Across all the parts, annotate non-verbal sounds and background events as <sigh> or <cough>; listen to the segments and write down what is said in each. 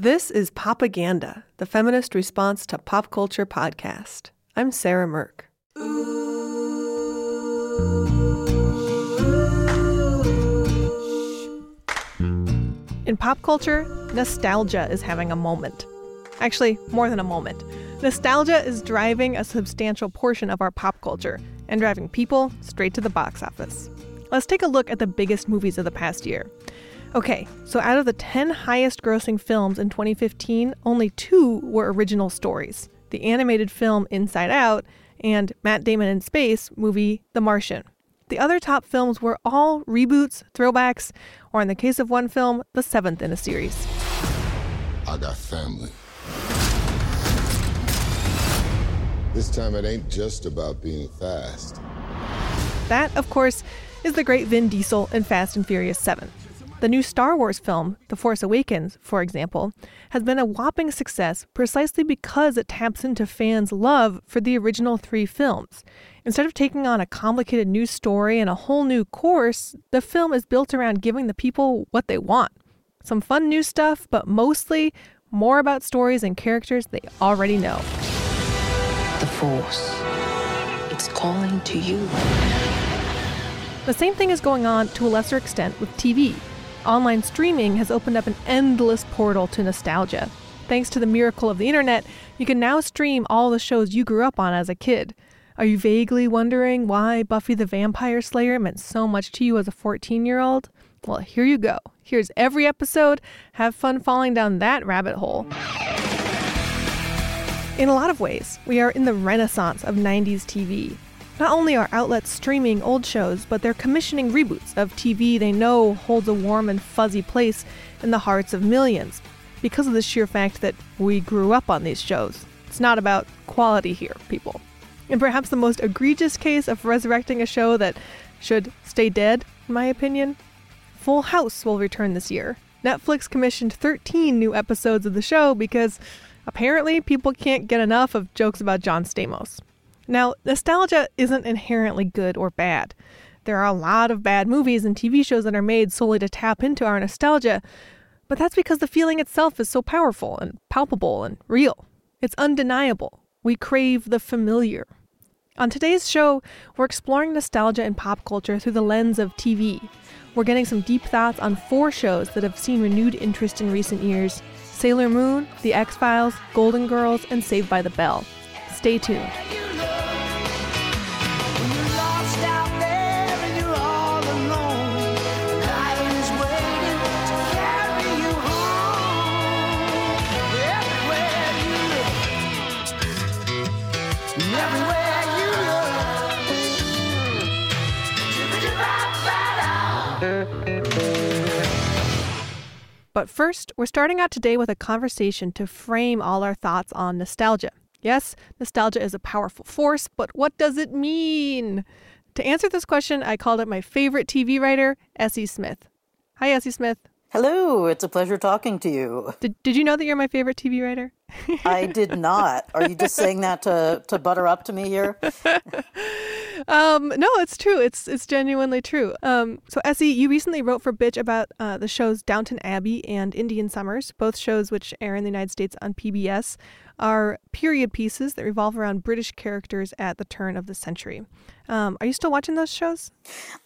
This is Popaganda, the feminist response to pop culture podcast. I'm Sarah Mirk. In pop culture, nostalgia is having a moment. Actually, more than a moment. Nostalgia is driving a substantial portion of our pop culture and driving people straight to the box office. Let's take a look at the biggest movies of the past year. Okay, so out of the 10 highest grossing films in 2015, only two were original stories the animated film Inside Out and Matt Damon in Space movie The Martian. The other top films were all reboots, throwbacks, or in the case of one film, the seventh in a series. I got family. This time it ain't just about being fast. That, of course, is the great Vin Diesel in Fast and Furious 7. The new Star Wars film, The Force Awakens, for example, has been a whopping success precisely because it taps into fans' love for the original three films. Instead of taking on a complicated new story and a whole new course, the film is built around giving the people what they want. Some fun new stuff, but mostly more about stories and characters they already know. The Force. It's calling to you. The same thing is going on to a lesser extent with TV. Online streaming has opened up an endless portal to nostalgia. Thanks to the miracle of the internet, you can now stream all the shows you grew up on as a kid. Are you vaguely wondering why Buffy the Vampire Slayer meant so much to you as a 14 year old? Well, here you go. Here's every episode. Have fun falling down that rabbit hole. In a lot of ways, we are in the renaissance of 90s TV. Not only are outlets streaming old shows, but they're commissioning reboots of TV they know holds a warm and fuzzy place in the hearts of millions because of the sheer fact that we grew up on these shows. It's not about quality here, people. And perhaps the most egregious case of resurrecting a show that should stay dead, in my opinion, Full House will return this year. Netflix commissioned 13 new episodes of the show because apparently people can't get enough of jokes about John Stamos. Now, nostalgia isn't inherently good or bad. There are a lot of bad movies and TV shows that are made solely to tap into our nostalgia, but that's because the feeling itself is so powerful and palpable and real. It's undeniable. We crave the familiar. On today's show, we're exploring nostalgia in pop culture through the lens of TV. We're getting some deep thoughts on four shows that have seen renewed interest in recent years Sailor Moon, The X Files, Golden Girls, and Saved by the Bell. Stay tuned. But first, we're starting out today with a conversation to frame all our thoughts on nostalgia. Yes, nostalgia is a powerful force, but what does it mean? To answer this question, I called up my favorite TV writer, S.E. Smith. Hi, S.E. Smith. Hello, it's a pleasure talking to you. Did, did you know that you're my favorite TV writer? I did not. Are you just saying that to, to butter up to me here? um, no, it's true. It's it's genuinely true. Um, so S.E., you recently wrote for Bitch about uh, the shows Downton Abbey and Indian Summers, both shows which air in the United States on PBS are period pieces that revolve around British characters at the turn of the century. Um, are you still watching those shows?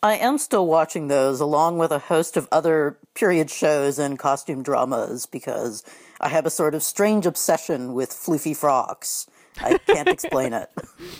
I am still watching those, along with a host of other period shows and costume dramas, because I have a sort of strange obsession with floofy frogs. I can't explain it.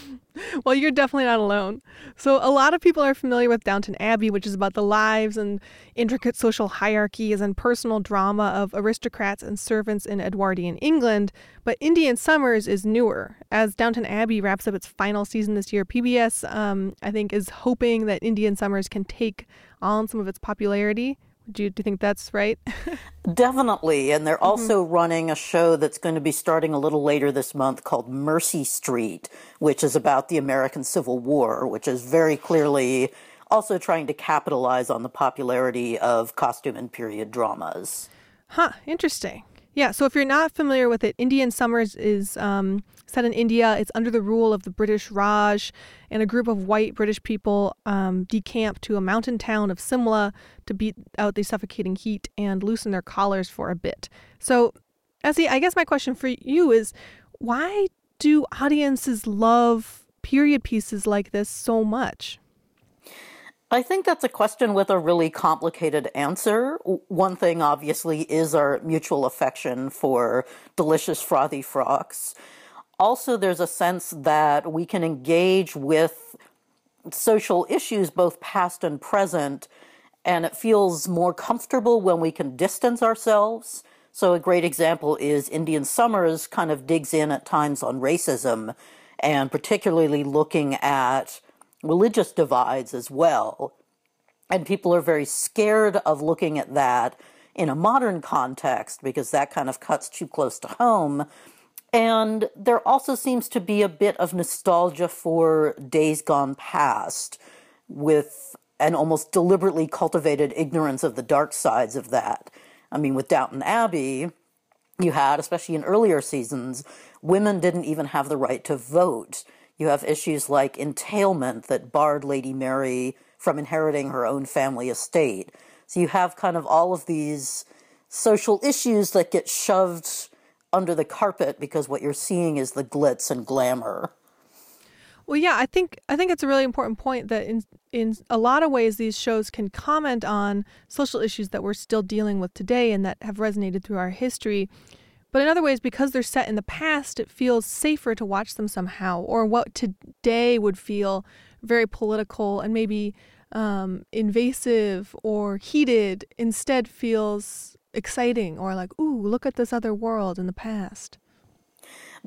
<laughs> well, you're definitely not alone. So, a lot of people are familiar with Downton Abbey, which is about the lives and intricate social hierarchies and personal drama of aristocrats and servants in Edwardian England. But Indian Summers is newer. As Downton Abbey wraps up its final season this year, PBS, um, I think, is hoping that Indian Summers can take on some of its popularity do you, do you think that's right? <laughs> Definitely. And they're mm-hmm. also running a show that's going to be starting a little later this month called Mercy Street, which is about the American Civil War, which is very clearly also trying to capitalize on the popularity of costume and period dramas. Huh, interesting. Yeah, so if you're not familiar with it, Indian Summers is um, set in India. It's under the rule of the British Raj, and a group of white British people um, decamp to a mountain town of Simla to beat out the suffocating heat and loosen their collars for a bit. So S.E., I guess my question for you is why do audiences love period pieces like this so much? I think that's a question with a really complicated answer. One thing, obviously, is our mutual affection for delicious frothy frocks. Also, there's a sense that we can engage with social issues, both past and present, and it feels more comfortable when we can distance ourselves. So, a great example is Indian Summers kind of digs in at times on racism and particularly looking at religious divides as well. And people are very scared of looking at that in a modern context because that kind of cuts too close to home. And there also seems to be a bit of nostalgia for days gone past with an almost deliberately cultivated ignorance of the dark sides of that. I mean, with Downton Abbey, you had, especially in earlier seasons, women didn't even have the right to vote. You have issues like entailment that barred Lady Mary from inheriting her own family estate. So you have kind of all of these social issues that get shoved under the carpet because what you're seeing is the glitz and glamour. Well, yeah, I think I think it's a really important point that in in a lot of ways these shows can comment on social issues that we're still dealing with today and that have resonated through our history. But in other ways, because they're set in the past, it feels safer to watch them somehow, or what today would feel very political and maybe um, invasive or heated instead feels exciting or like, ooh, look at this other world in the past.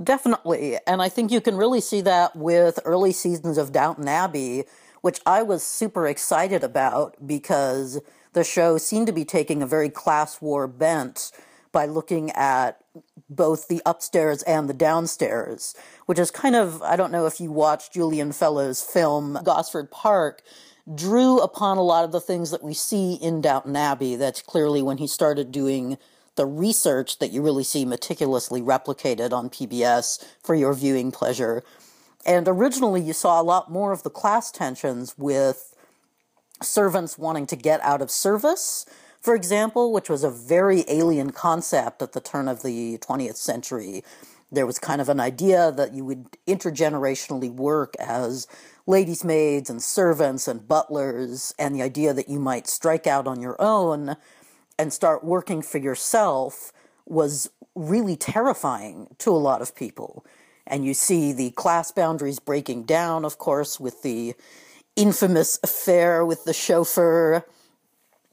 Definitely. And I think you can really see that with early seasons of Downton Abbey, which I was super excited about because the show seemed to be taking a very class war bent by looking at both the upstairs and the downstairs, which is kind of, I don't know if you watched Julian Fellowes' film Gosford Park, drew upon a lot of the things that we see in Downton Abbey. That's clearly when he started doing the research that you really see meticulously replicated on PBS for your viewing pleasure. And originally, you saw a lot more of the class tensions with servants wanting to get out of service, for example, which was a very alien concept at the turn of the 20th century. There was kind of an idea that you would intergenerationally work as ladies' maids and servants and butlers, and the idea that you might strike out on your own and start working for yourself was really terrifying to a lot of people. And you see the class boundaries breaking down, of course, with the infamous affair with the chauffeur,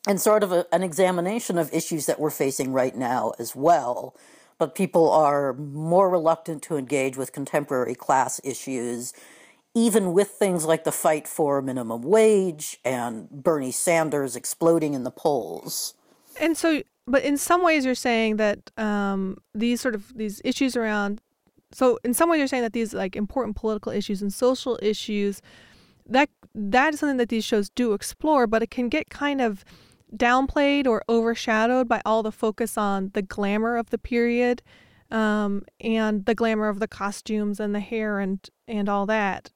and sort of a, an examination of issues that we're facing right now as well. But people are more reluctant to engage with contemporary class issues even with things like the fight for minimum wage and Bernie Sanders exploding in the polls. And so, but in some ways, you're saying that um, these sort of these issues around. So, in some ways, you're saying that these like important political issues and social issues that that is something that these shows do explore, but it can get kind of downplayed or overshadowed by all the focus on the glamour of the period um, and the glamour of the costumes and the hair and and all that.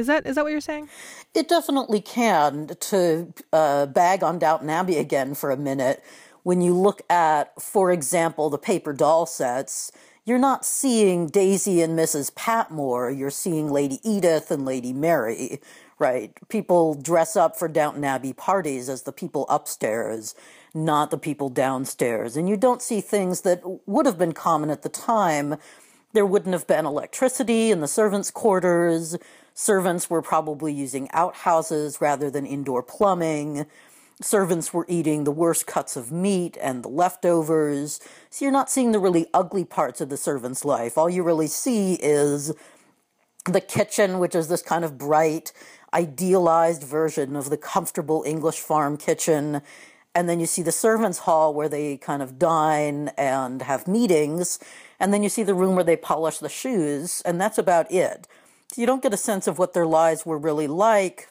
Is that is that what you're saying? It definitely can. To uh, bag on Downton Abbey again for a minute, when you look at, for example, the paper doll sets, you're not seeing Daisy and Mrs. Patmore. You're seeing Lady Edith and Lady Mary, right? People dress up for Downton Abbey parties as the people upstairs, not the people downstairs. And you don't see things that would have been common at the time. There wouldn't have been electricity in the servants' quarters Servants were probably using outhouses rather than indoor plumbing. Servants were eating the worst cuts of meat and the leftovers. So you're not seeing the really ugly parts of the servant's life. All you really see is the kitchen, which is this kind of bright, idealized version of the comfortable English farm kitchen. And then you see the servants' hall where they kind of dine and have meetings. And then you see the room where they polish the shoes. And that's about it you don't get a sense of what their lives were really like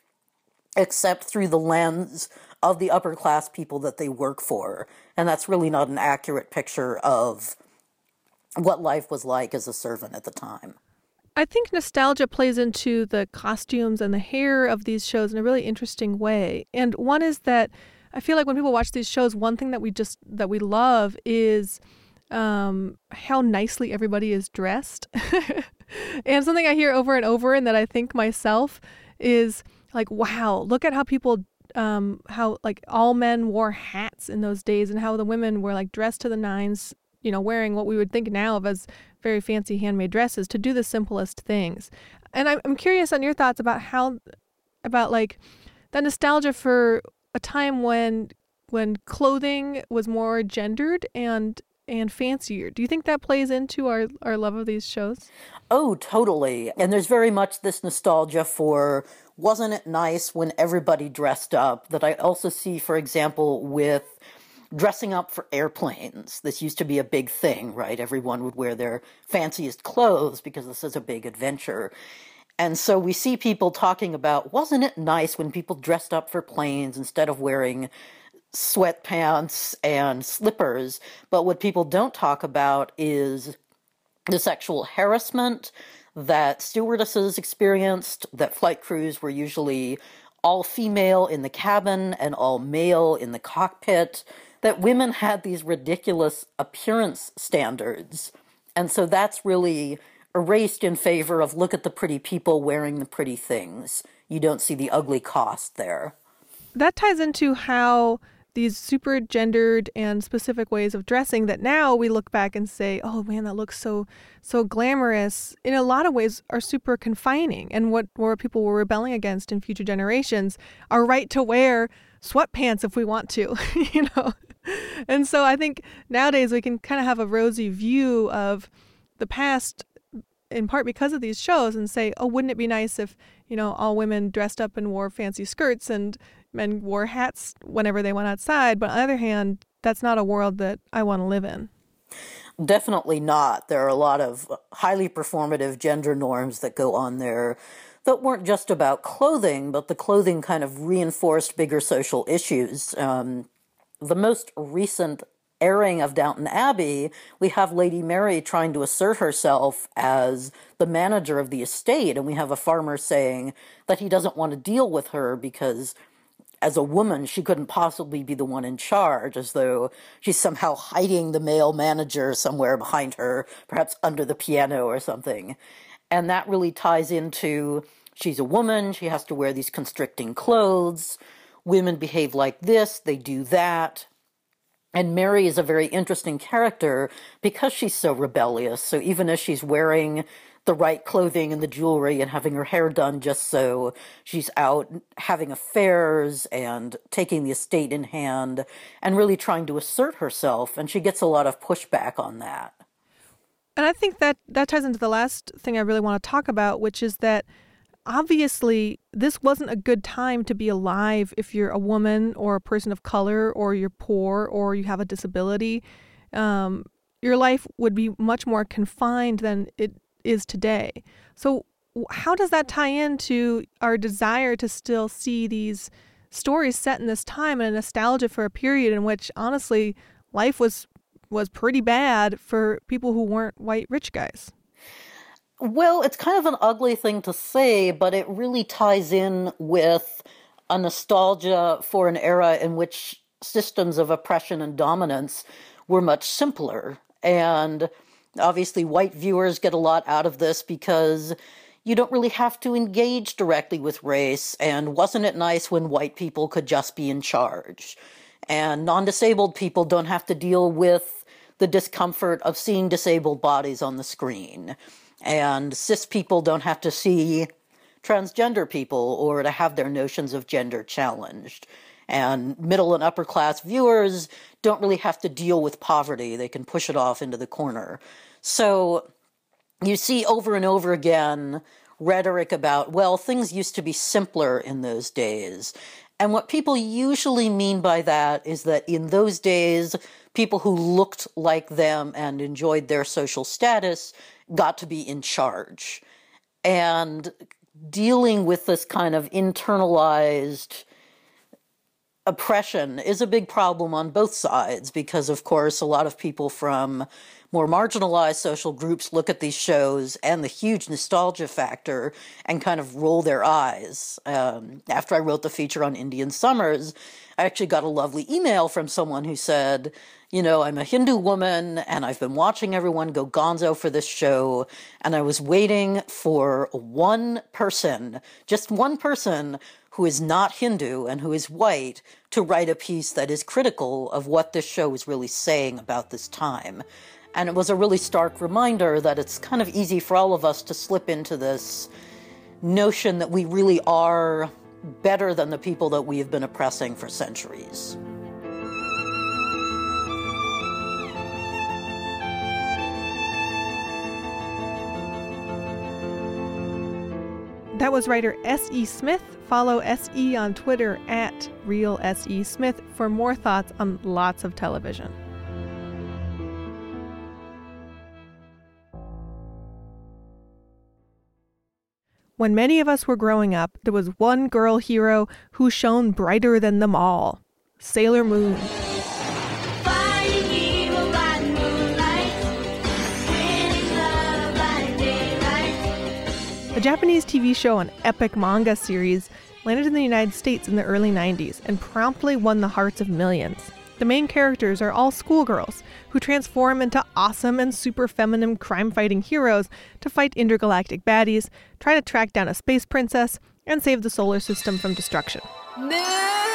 except through the lens of the upper class people that they work for. And that's really not an accurate picture of what life was like as a servant at the time. I think nostalgia plays into the costumes and the hair of these shows in a really interesting way. And one is that I feel like when people watch these shows, one thing that we just that we love is um, how nicely everybody is dressed. <laughs> and something I hear over and over and that I think myself is like, wow, look at how people um how like all men wore hats in those days and how the women were like dressed to the nines you know wearing what we would think now of as very fancy handmade dresses to do the simplest things and i'm, I'm curious on your thoughts about how about like that nostalgia for a time when when clothing was more gendered and and fancier. Do you think that plays into our our love of these shows? Oh, totally. And there's very much this nostalgia for wasn't it nice when everybody dressed up that I also see for example with dressing up for airplanes. This used to be a big thing, right? Everyone would wear their fanciest clothes because this is a big adventure. And so we see people talking about, wasn't it nice when people dressed up for planes instead of wearing sweatpants and slippers? But what people don't talk about is the sexual harassment that stewardesses experienced, that flight crews were usually all female in the cabin and all male in the cockpit, that women had these ridiculous appearance standards. And so that's really erased in favor of look at the pretty people wearing the pretty things. You don't see the ugly cost there. That ties into how these super gendered and specific ways of dressing that now we look back and say, "Oh man, that looks so so glamorous." In a lot of ways are super confining and what people were rebelling against in future generations, our right to wear sweatpants if we want to, <laughs> you know. And so I think nowadays we can kind of have a rosy view of the past in part because of these shows and say, oh, wouldn't it be nice if, you know, all women dressed up and wore fancy skirts and men wore hats whenever they went outside. But on the other hand, that's not a world that I want to live in. Definitely not. There are a lot of highly performative gender norms that go on there that weren't just about clothing, but the clothing kind of reinforced bigger social issues. Um, the most recent airing of Downton Abbey, we have Lady Mary trying to assert herself as the manager of the estate, and we have a farmer saying that he doesn't want to deal with her because as a woman, she couldn't possibly be the one in charge, as though she's somehow hiding the male manager somewhere behind her, perhaps under the piano or something. And that really ties into she's a woman, she has to wear these constricting clothes. Women behave like this, they do that. And Mary is a very interesting character because she's so rebellious. So even as she's wearing the right clothing and the jewelry and having her hair done just so she's out having affairs and taking the estate in hand and really trying to assert herself. And she gets a lot of pushback on that. And I think that that ties into the last thing I really want to talk about, which is that obviously this wasn't a good time to be alive if you're a woman or a person of color or you're poor or you have a disability. Um, your life would be much more confined than it is today. So, how does that tie into our desire to still see these stories set in this time and a nostalgia for a period in which, honestly, life was was pretty bad for people who weren't white rich guys? Well, it's kind of an ugly thing to say, but it really ties in with a nostalgia for an era in which systems of oppression and dominance were much simpler. And obviously, white viewers get a lot out of this because you don't really have to engage directly with race. And wasn't it nice when white people could just be in charge? And non disabled people don't have to deal with the discomfort of seeing disabled bodies on the screen and cis people don't have to see transgender people or to have their notions of gender challenged. And middle and upper class viewers don't really have to deal with poverty, they can push it off into the corner. So you see over and over again rhetoric about, well, things used to be simpler in those days. And what people usually mean by that is that in those days, people who looked like them and enjoyed their social status got to be in charge. And dealing with this kind of internalized oppression is a big problem on both sides because, of course, a lot of people from more marginalized social groups look at these shows and the huge nostalgia factor and kind of roll their eyes. Um, after I wrote the feature on Indian Summers, I actually got a lovely email from someone who said, you know, I'm a Hindu woman and I've been watching everyone go gonzo for this show. And I was waiting for one person, just one person who is not Hindu and who is white to write a piece that is critical of what this show is really saying about this time. And it was a really stark reminder that it's kind of easy for all of us to slip into this notion that we really are better than the people that we have been oppressing for centuries. That was writer S.E. Smith. Follow S.E. on Twitter at Real S.E. Smith for more thoughts on lots of television. When many of us were growing up, there was one girl hero who shone brighter than them all Sailor Moon. A Japanese TV show and epic manga series landed in the United States in the early 90s and promptly won the hearts of millions. The main characters are all schoolgirls who transform into awesome and super feminine crime fighting heroes to fight intergalactic baddies, try to track down a space princess, and save the solar system from destruction. Moon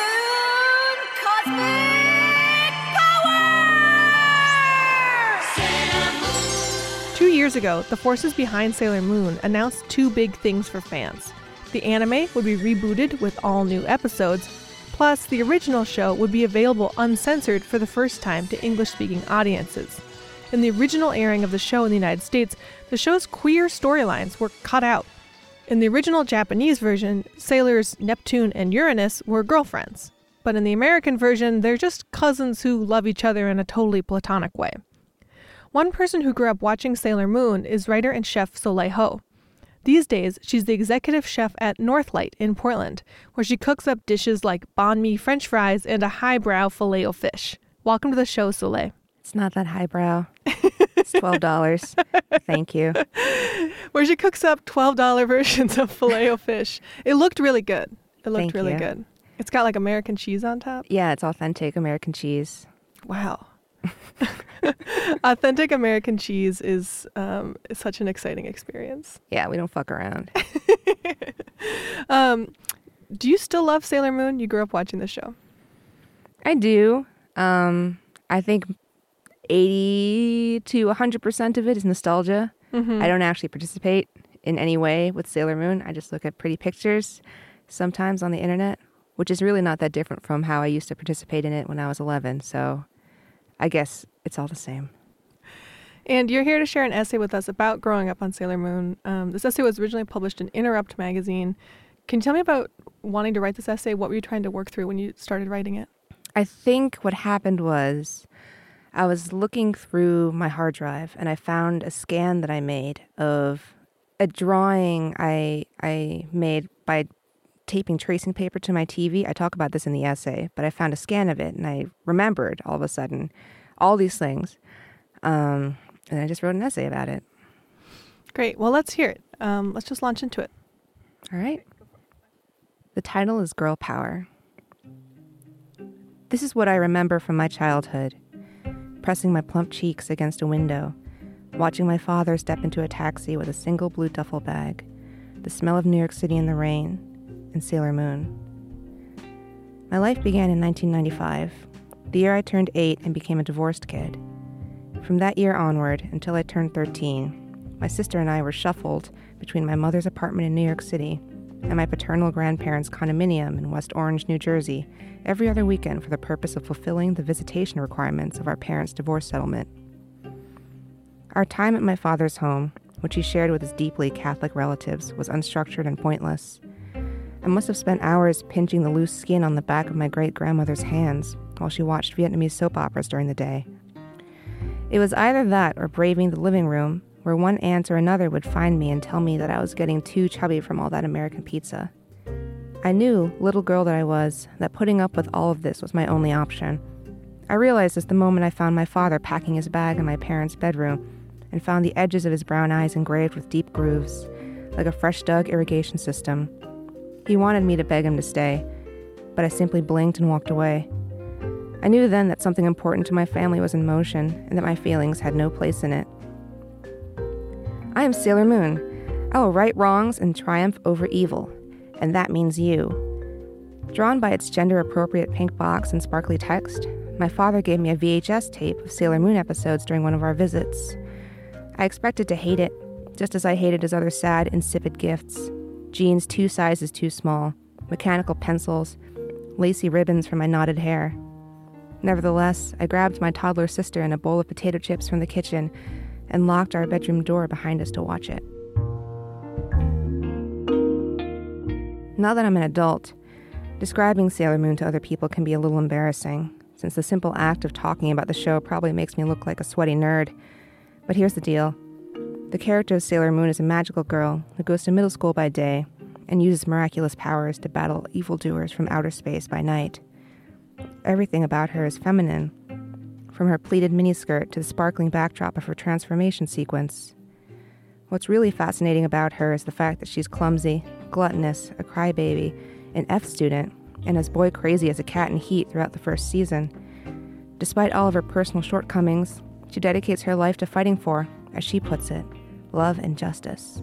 years ago, the forces behind Sailor Moon announced two big things for fans. The anime would be rebooted with all new episodes, plus, the original show would be available uncensored for the first time to English speaking audiences. In the original airing of the show in the United States, the show's queer storylines were cut out. In the original Japanese version, sailors Neptune and Uranus were girlfriends. But in the American version, they're just cousins who love each other in a totally platonic way. One person who grew up watching Sailor Moon is writer and chef Soleil Ho. These days, she's the executive chef at Northlight in Portland, where she cooks up dishes like banh mi french fries and a highbrow filet o fish. Welcome to the show, Soleil. It's not that highbrow. It's twelve dollars. Thank you. <laughs> Where she cooks up $12 versions of filet o fish. It looked really good. It looked Thank really you. good. It's got like American cheese on top. Yeah, it's authentic American cheese. Wow. <laughs> Authentic American cheese is um, is such an exciting experience. Yeah, we don't fuck around. <laughs> Um, do you still love Sailor Moon? You grew up watching the show. I do. Um, I think eighty to hundred percent of it is nostalgia. I don't actually participate in any way with Sailor Moon. I just look at pretty pictures sometimes on the internet, which is really not that different from how I used to participate in it when I was eleven. So I guess it's all the same. And you're here to share an essay with us about growing up on Sailor Moon. Um, this essay was originally published in Interrupt magazine. Can you tell me about wanting to write this essay? What were you trying to work through when you started writing it? I think what happened was I was looking through my hard drive and I found a scan that I made of a drawing I I made by taping tracing paper to my TV. I talk about this in the essay, but I found a scan of it and I remembered all of a sudden all these things. Um, and I just wrote an essay about it. Great. Well, let's hear it. Um, let's just launch into it. All right. The title is Girl Power. This is what I remember from my childhood pressing my plump cheeks against a window, watching my father step into a taxi with a single blue duffel bag, the smell of New York City in the rain, and Sailor Moon. My life began in 1995, the year I turned eight and became a divorced kid. From that year onward until I turned 13, my sister and I were shuffled between my mother's apartment in New York City and my paternal grandparents' condominium in West Orange, New Jersey, every other weekend for the purpose of fulfilling the visitation requirements of our parents' divorce settlement. Our time at my father's home, which he shared with his deeply Catholic relatives, was unstructured and pointless. I must have spent hours pinching the loose skin on the back of my great grandmother's hands while she watched Vietnamese soap operas during the day. It was either that or braving the living room, where one aunt or another would find me and tell me that I was getting too chubby from all that American pizza. I knew, little girl that I was, that putting up with all of this was my only option. I realized this the moment I found my father packing his bag in my parents' bedroom and found the edges of his brown eyes engraved with deep grooves, like a fresh dug irrigation system. He wanted me to beg him to stay, but I simply blinked and walked away. I knew then that something important to my family was in motion and that my feelings had no place in it. I am Sailor Moon. I will right wrongs and triumph over evil, and that means you. Drawn by its gender appropriate pink box and sparkly text, my father gave me a VHS tape of Sailor Moon episodes during one of our visits. I expected to hate it, just as I hated his other sad, insipid gifts jeans two sizes too small, mechanical pencils, lacy ribbons for my knotted hair. Nevertheless, I grabbed my toddler sister and a bowl of potato chips from the kitchen and locked our bedroom door behind us to watch it. Now that I'm an adult, describing Sailor Moon to other people can be a little embarrassing, since the simple act of talking about the show probably makes me look like a sweaty nerd. But here's the deal the character of Sailor Moon is a magical girl who goes to middle school by day and uses miraculous powers to battle evildoers from outer space by night. Everything about her is feminine, from her pleated miniskirt to the sparkling backdrop of her transformation sequence. What's really fascinating about her is the fact that she's clumsy, gluttonous, a crybaby, an F student, and as boy crazy as a cat in heat throughout the first season. Despite all of her personal shortcomings, she dedicates her life to fighting for, as she puts it, love and justice.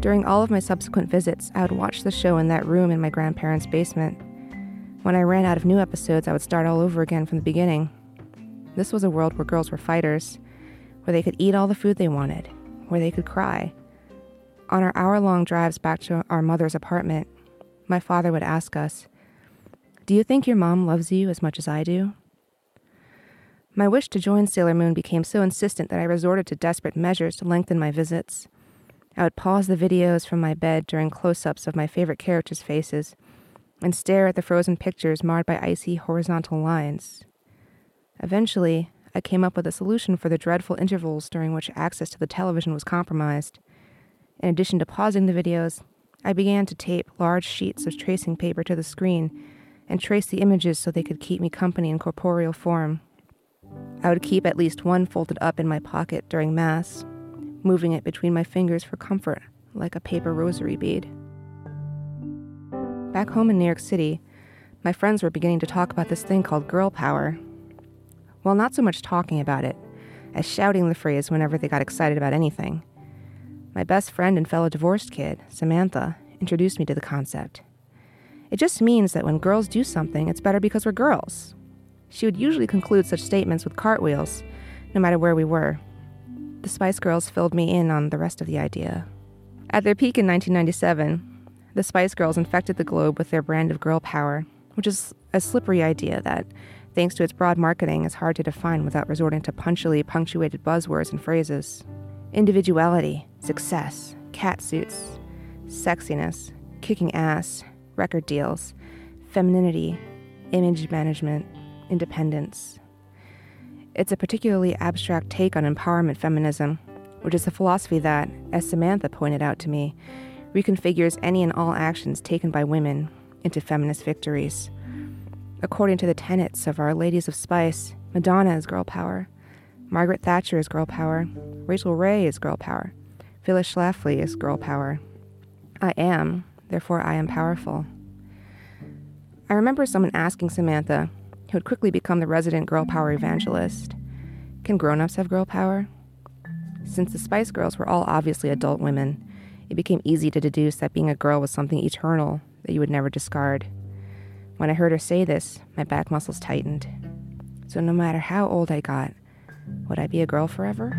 During all of my subsequent visits, I would watch the show in that room in my grandparents' basement. When I ran out of new episodes, I would start all over again from the beginning. This was a world where girls were fighters, where they could eat all the food they wanted, where they could cry. On our hour long drives back to our mother's apartment, my father would ask us, Do you think your mom loves you as much as I do? My wish to join Sailor Moon became so insistent that I resorted to desperate measures to lengthen my visits. I would pause the videos from my bed during close ups of my favorite characters' faces and stare at the frozen pictures marred by icy horizontal lines. Eventually, I came up with a solution for the dreadful intervals during which access to the television was compromised. In addition to pausing the videos, I began to tape large sheets of tracing paper to the screen and trace the images so they could keep me company in corporeal form. I would keep at least one folded up in my pocket during Mass, moving it between my fingers for comfort, like a paper rosary bead. Back home in New York City, my friends were beginning to talk about this thing called girl power. Well, not so much talking about it, as shouting the phrase whenever they got excited about anything. My best friend and fellow divorced kid, Samantha, introduced me to the concept. It just means that when girls do something, it's better because we're girls. She would usually conclude such statements with cartwheels, no matter where we were. The Spice Girls filled me in on the rest of the idea. At their peak in 1997, the Spice Girls infected the globe with their brand of girl power, which is a slippery idea that, thanks to its broad marketing, is hard to define without resorting to punchily punctuated buzzwords and phrases. Individuality, success, cat suits, sexiness, kicking ass, record deals, femininity, image management, independence. It's a particularly abstract take on empowerment feminism, which is a philosophy that, as Samantha pointed out to me, reconfigures any and all actions taken by women into feminist victories. According to the tenets of Our Ladies of Spice, Madonna is girl power, Margaret Thatcher is girl power, Rachael Ray is girl power, Phyllis Schlafly is girl power. I am, therefore I am powerful. I remember someone asking Samantha, who had quickly become the resident girl power evangelist, Can grown ups have girl power? Since the Spice Girls were all obviously adult women, it became easy to deduce that being a girl was something eternal that you would never discard. When I heard her say this, my back muscles tightened. So no matter how old I got, would I be a girl forever?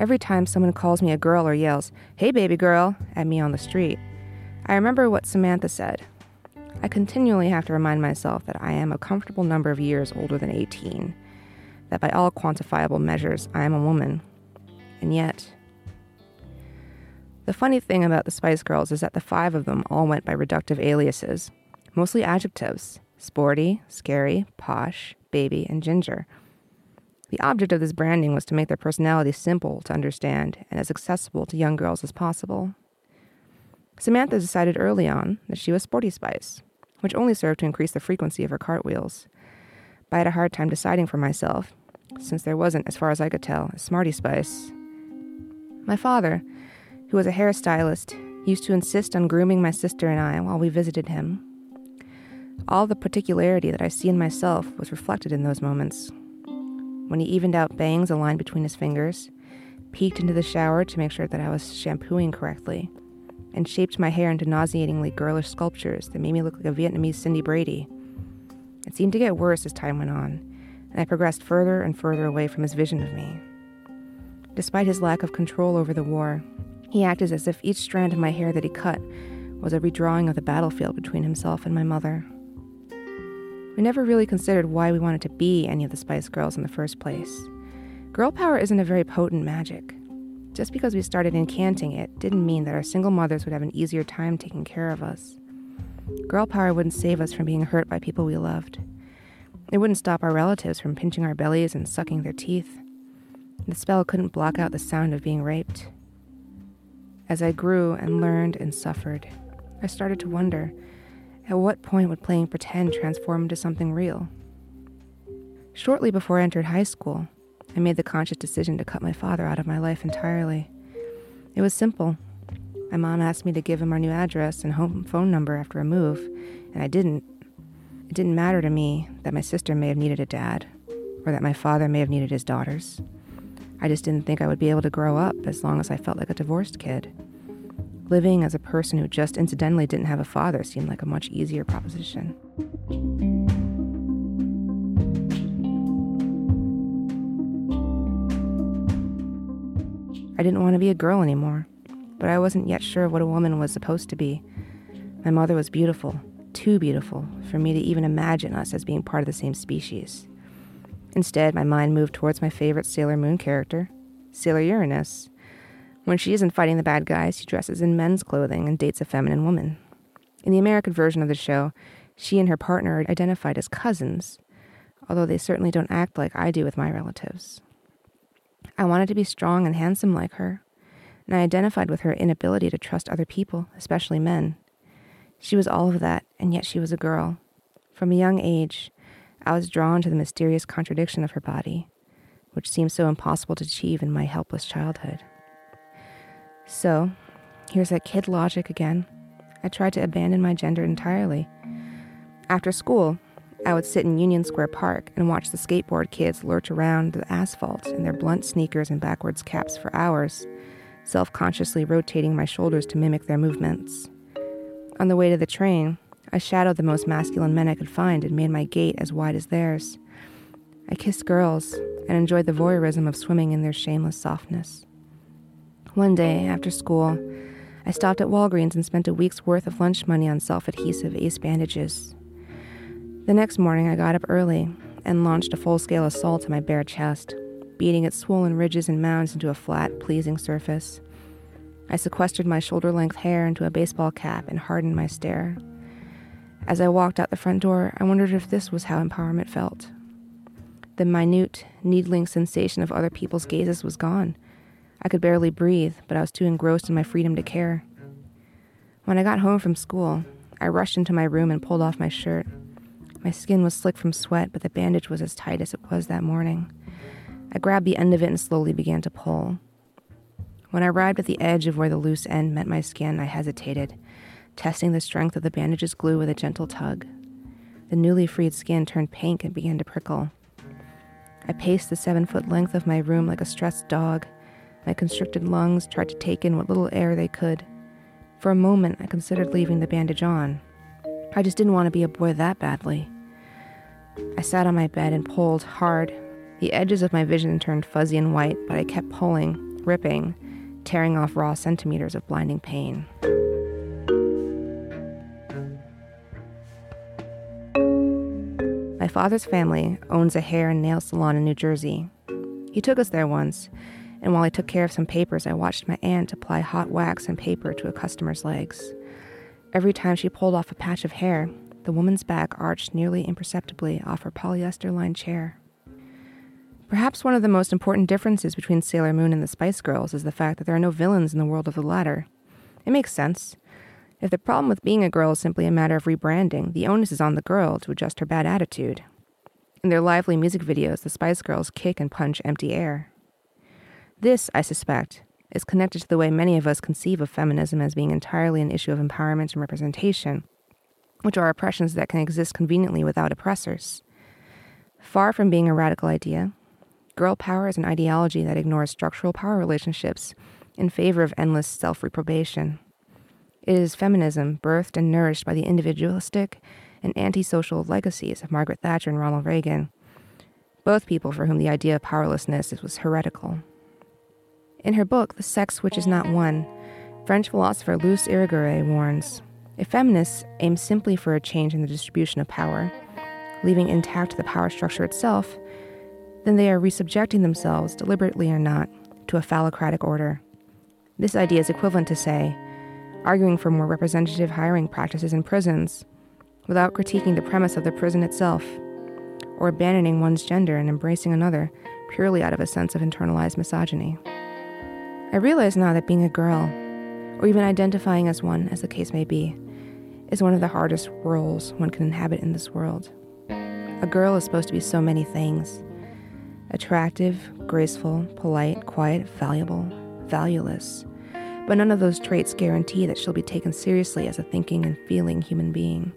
Every time someone calls me a girl or yells, Hey baby girl, at me on the street, I remember what Samantha said. I continually have to remind myself that I am a comfortable number of years older than 18, that by all quantifiable measures, I am a woman. And yet, the funny thing about the Spice Girls is that the five of them all went by reductive aliases, mostly adjectives sporty, scary, posh, baby, and ginger. The object of this branding was to make their personalities simple to understand and as accessible to young girls as possible. Samantha decided early on that she was Sporty Spice, which only served to increase the frequency of her cartwheels. But I had a hard time deciding for myself, since there wasn't, as far as I could tell, a Smarty Spice. My father, who was a hairstylist, used to insist on grooming my sister and I while we visited him. All the particularity that I see in myself was reflected in those moments. When he evened out bangs aligned between his fingers, peeked into the shower to make sure that I was shampooing correctly, and shaped my hair into nauseatingly girlish sculptures that made me look like a Vietnamese Cindy Brady. It seemed to get worse as time went on, and I progressed further and further away from his vision of me. Despite his lack of control over the war, he acted as if each strand of my hair that he cut was a redrawing of the battlefield between himself and my mother. We never really considered why we wanted to be any of the Spice Girls in the first place. Girl power isn't a very potent magic. Just because we started incanting it didn't mean that our single mothers would have an easier time taking care of us. Girl power wouldn't save us from being hurt by people we loved. It wouldn't stop our relatives from pinching our bellies and sucking their teeth. The spell couldn't block out the sound of being raped. As I grew and learned and suffered, I started to wonder at what point would playing pretend transform into something real? Shortly before I entered high school, I made the conscious decision to cut my father out of my life entirely. It was simple. My mom asked me to give him our new address and home phone number after a move, and I didn't. It didn't matter to me that my sister may have needed a dad, or that my father may have needed his daughters. I just didn't think I would be able to grow up as long as I felt like a divorced kid. Living as a person who just incidentally didn't have a father seemed like a much easier proposition. I didn't want to be a girl anymore, but I wasn't yet sure what a woman was supposed to be. My mother was beautiful, too beautiful for me to even imagine us as being part of the same species. Instead, my mind moved towards my favorite Sailor Moon character, Sailor Uranus. When she isn't fighting the bad guys, she dresses in men's clothing and dates a feminine woman. In the American version of the show, she and her partner are identified as cousins, although they certainly don't act like I do with my relatives. I wanted to be strong and handsome like her, and I identified with her inability to trust other people, especially men. She was all of that, and yet she was a girl. From a young age, I was drawn to the mysterious contradiction of her body, which seemed so impossible to achieve in my helpless childhood. So, here's that kid logic again. I tried to abandon my gender entirely. After school, I would sit in Union Square Park and watch the skateboard kids lurch around the asphalt in their blunt sneakers and backwards caps for hours, self consciously rotating my shoulders to mimic their movements. On the way to the train, I shadowed the most masculine men I could find and made my gait as wide as theirs. I kissed girls and enjoyed the voyeurism of swimming in their shameless softness. One day, after school, I stopped at Walgreens and spent a week's worth of lunch money on self adhesive ace bandages. The next morning, I got up early and launched a full scale assault on my bare chest, beating its swollen ridges and mounds into a flat, pleasing surface. I sequestered my shoulder length hair into a baseball cap and hardened my stare. As I walked out the front door, I wondered if this was how empowerment felt. The minute, needling sensation of other people's gazes was gone. I could barely breathe, but I was too engrossed in my freedom to care. When I got home from school, I rushed into my room and pulled off my shirt. My skin was slick from sweat, but the bandage was as tight as it was that morning. I grabbed the end of it and slowly began to pull. When I arrived at the edge of where the loose end met my skin, I hesitated, testing the strength of the bandage's glue with a gentle tug. The newly freed skin turned pink and began to prickle. I paced the seven foot length of my room like a stressed dog. My constricted lungs tried to take in what little air they could. For a moment, I considered leaving the bandage on. I just didn't want to be a boy that badly. I sat on my bed and pulled hard. The edges of my vision turned fuzzy and white, but I kept pulling, ripping, tearing off raw centimeters of blinding pain. My father's family owns a hair and nail salon in New Jersey. He took us there once, and while I took care of some papers, I watched my aunt apply hot wax and paper to a customer's legs. Every time she pulled off a patch of hair, the woman's back arched nearly imperceptibly off her polyester lined chair. Perhaps one of the most important differences between Sailor Moon and the Spice Girls is the fact that there are no villains in the world of the latter. It makes sense. If the problem with being a girl is simply a matter of rebranding, the onus is on the girl to adjust her bad attitude. In their lively music videos, the Spice Girls kick and punch empty air. This, I suspect, is connected to the way many of us conceive of feminism as being entirely an issue of empowerment and representation, which are oppressions that can exist conveniently without oppressors. Far from being a radical idea, girl power is an ideology that ignores structural power relationships in favor of endless self reprobation. It is feminism birthed and nourished by the individualistic and antisocial legacies of Margaret Thatcher and Ronald Reagan, both people for whom the idea of powerlessness was heretical. In her book, The Sex Which Is Not One, French philosopher Luce Irigaray warns if feminists aim simply for a change in the distribution of power, leaving intact the power structure itself, then they are resubjecting themselves, deliberately or not, to a phallocratic order. This idea is equivalent to, say, arguing for more representative hiring practices in prisons without critiquing the premise of the prison itself, or abandoning one's gender and embracing another purely out of a sense of internalized misogyny. I realize now that being a girl, or even identifying as one, as the case may be, is one of the hardest roles one can inhabit in this world. A girl is supposed to be so many things attractive, graceful, polite, quiet, valuable, valueless. But none of those traits guarantee that she'll be taken seriously as a thinking and feeling human being.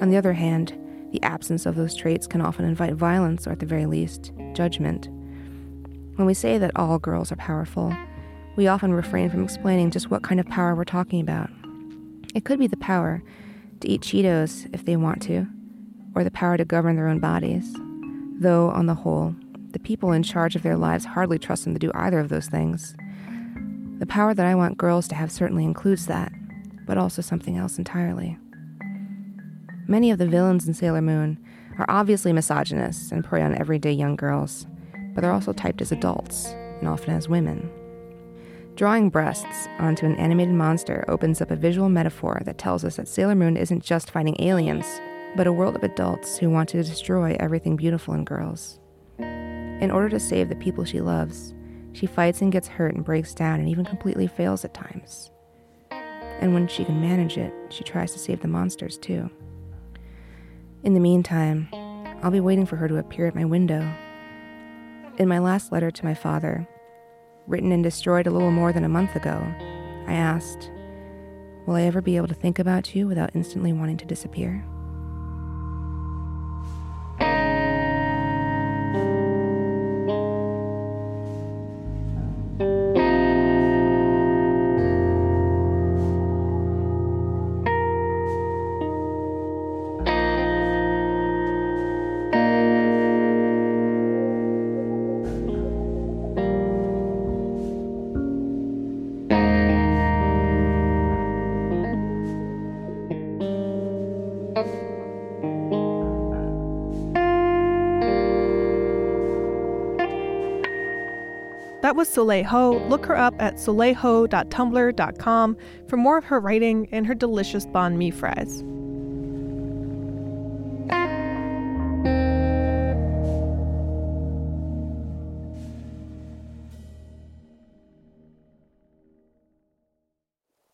On the other hand, the absence of those traits can often invite violence, or at the very least, judgment. When we say that all girls are powerful, we often refrain from explaining just what kind of power we're talking about. It could be the power to eat Cheetos if they want to, or the power to govern their own bodies. Though, on the whole, the people in charge of their lives hardly trust them to do either of those things. The power that I want girls to have certainly includes that, but also something else entirely. Many of the villains in Sailor Moon are obviously misogynists and prey on everyday young girls, but they're also typed as adults, and often as women. Drawing breasts onto an animated monster opens up a visual metaphor that tells us that Sailor Moon isn't just fighting aliens, but a world of adults who want to destroy everything beautiful in girls. In order to save the people she loves, she fights and gets hurt and breaks down and even completely fails at times. And when she can manage it, she tries to save the monsters too. In the meantime, I'll be waiting for her to appear at my window. In my last letter to my father, written and destroyed a little more than a month ago, I asked, Will I ever be able to think about you without instantly wanting to disappear? That was Soleil Ho. Look her up at soleilho.tumblr.com for more of her writing and her delicious banh mi fries.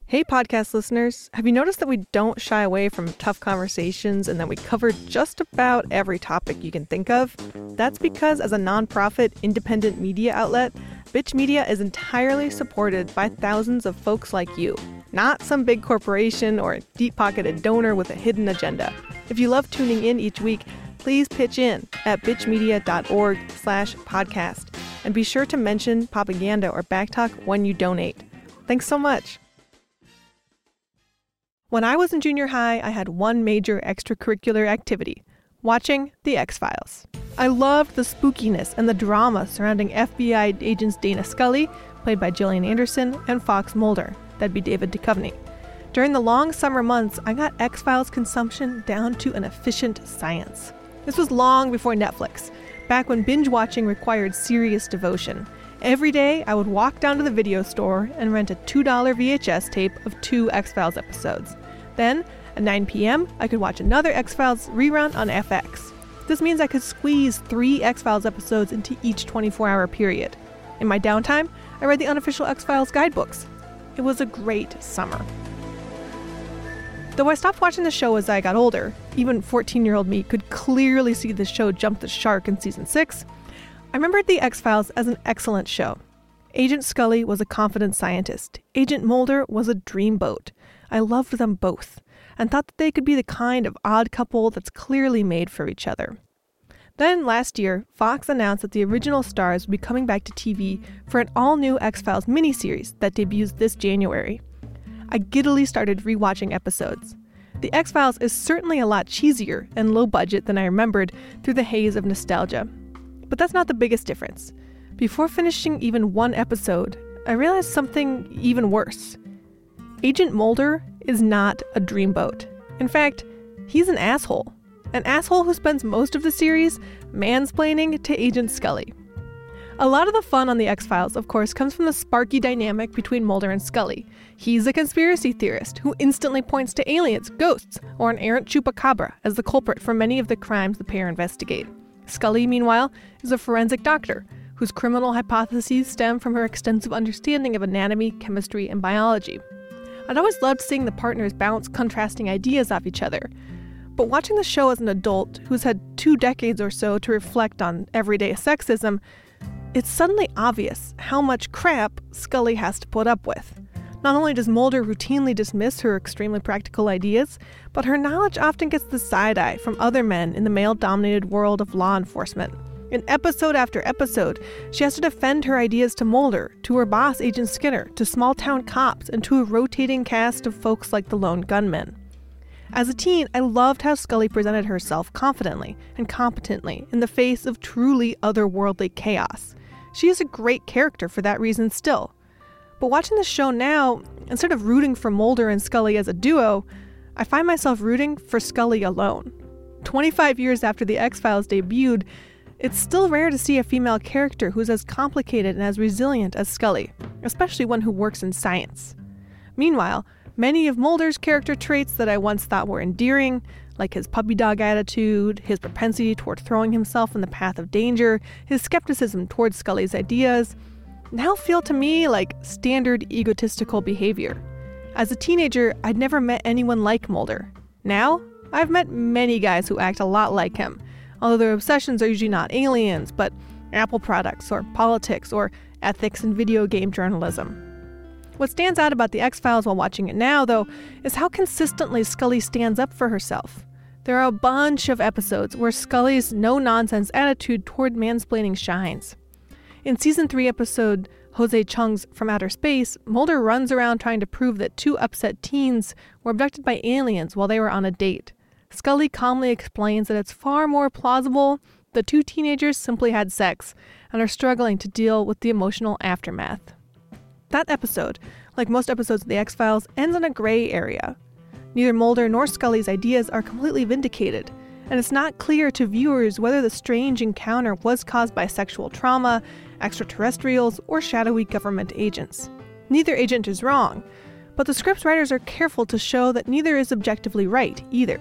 Hey, podcast listeners. Have you noticed that we don't shy away from tough conversations and that we cover just about every topic you can think of? That's because, as a nonprofit independent media outlet, Bitch Media is entirely supported by thousands of folks like you, not some big corporation or a deep pocketed donor with a hidden agenda. If you love tuning in each week, please pitch in at bitchmedia.org slash podcast and be sure to mention Popaganda or backtalk when you donate. Thanks so much. When I was in junior high, I had one major extracurricular activity watching The X Files. I loved the spookiness and the drama surrounding FBI agents Dana Scully, played by Gillian Anderson, and Fox Mulder, that'd be David Duchovny. During the long summer months, I got X Files consumption down to an efficient science. This was long before Netflix, back when binge watching required serious devotion. Every day, I would walk down to the video store and rent a $2 VHS tape of two X Files episodes. Then, at 9 p.m., I could watch another X Files rerun on FX. This means I could squeeze three X Files episodes into each 24 hour period. In my downtime, I read the unofficial X Files guidebooks. It was a great summer. Though I stopped watching the show as I got older, even 14 year old me could clearly see the show jump the shark in season 6. I remembered The X Files as an excellent show. Agent Scully was a confident scientist. Agent Mulder was a dreamboat. I loved them both and thought that they could be the kind of odd couple that's clearly made for each other. Then last year, Fox announced that the original stars would be coming back to TV for an all new X Files miniseries that debuts this January. I giddily started rewatching episodes. The X Files is certainly a lot cheesier and low budget than I remembered through the haze of nostalgia. But that's not the biggest difference. Before finishing even one episode, I realized something even worse. Agent Mulder is not a dreamboat. In fact, he's an asshole. An asshole who spends most of the series mansplaining to Agent Scully. A lot of the fun on The X Files, of course, comes from the sparky dynamic between Mulder and Scully. He's a conspiracy theorist who instantly points to aliens, ghosts, or an errant chupacabra as the culprit for many of the crimes the pair investigate. Scully, meanwhile, is a forensic doctor whose criminal hypotheses stem from her extensive understanding of anatomy, chemistry, and biology. I'd always loved seeing the partners bounce contrasting ideas off each other. But watching the show as an adult who's had two decades or so to reflect on everyday sexism, it's suddenly obvious how much crap Scully has to put up with. Not only does Mulder routinely dismiss her extremely practical ideas, but her knowledge often gets the side eye from other men in the male dominated world of law enforcement. In episode after episode, she has to defend her ideas to Mulder, to her boss, Agent Skinner, to small town cops, and to a rotating cast of folks like the lone gunman. As a teen, I loved how Scully presented herself confidently and competently in the face of truly otherworldly chaos. She is a great character for that reason still. But watching the show now, instead of rooting for Mulder and Scully as a duo, I find myself rooting for Scully alone. 25 years after The X Files debuted, it's still rare to see a female character who's as complicated and as resilient as Scully, especially one who works in science. Meanwhile, many of Mulder's character traits that I once thought were endearing, like his puppy dog attitude, his propensity toward throwing himself in the path of danger, his skepticism towards Scully's ideas, now feel to me like standard egotistical behavior. As a teenager, I'd never met anyone like Mulder. Now, I've met many guys who act a lot like him, although their obsessions are usually not aliens, but Apple products or politics or ethics and video game journalism. What stands out about The X Files while watching it now, though, is how consistently Scully stands up for herself. There are a bunch of episodes where Scully's no nonsense attitude toward mansplaining shines. In season 3 episode Jose Chung's From Outer Space, Mulder runs around trying to prove that two upset teens were abducted by aliens while they were on a date. Scully calmly explains that it's far more plausible the two teenagers simply had sex and are struggling to deal with the emotional aftermath. That episode, like most episodes of The X Files, ends in a gray area. Neither Mulder nor Scully's ideas are completely vindicated, and it's not clear to viewers whether the strange encounter was caused by sexual trauma, extraterrestrials, or shadowy government agents. Neither agent is wrong, but the script's writers are careful to show that neither is objectively right either.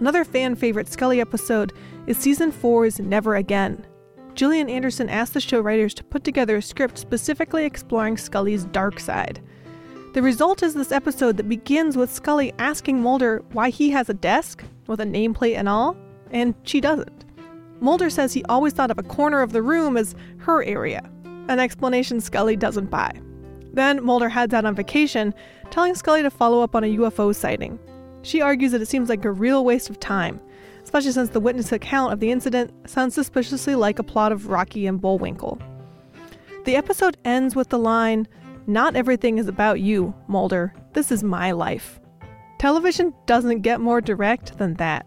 Another fan favorite Scully episode is season 4's Never Again. Gillian Anderson asked the show writers to put together a script specifically exploring Scully's dark side. The result is this episode that begins with Scully asking Mulder why he has a desk with a nameplate and all, and she doesn't. Mulder says he always thought of a corner of the room as her area, an explanation Scully doesn't buy. Then Mulder heads out on vacation, telling Scully to follow up on a UFO sighting. She argues that it seems like a real waste of time, especially since the witness account of the incident sounds suspiciously like a plot of Rocky and Bullwinkle. The episode ends with the line, Not everything is about you, Mulder. This is my life. Television doesn't get more direct than that.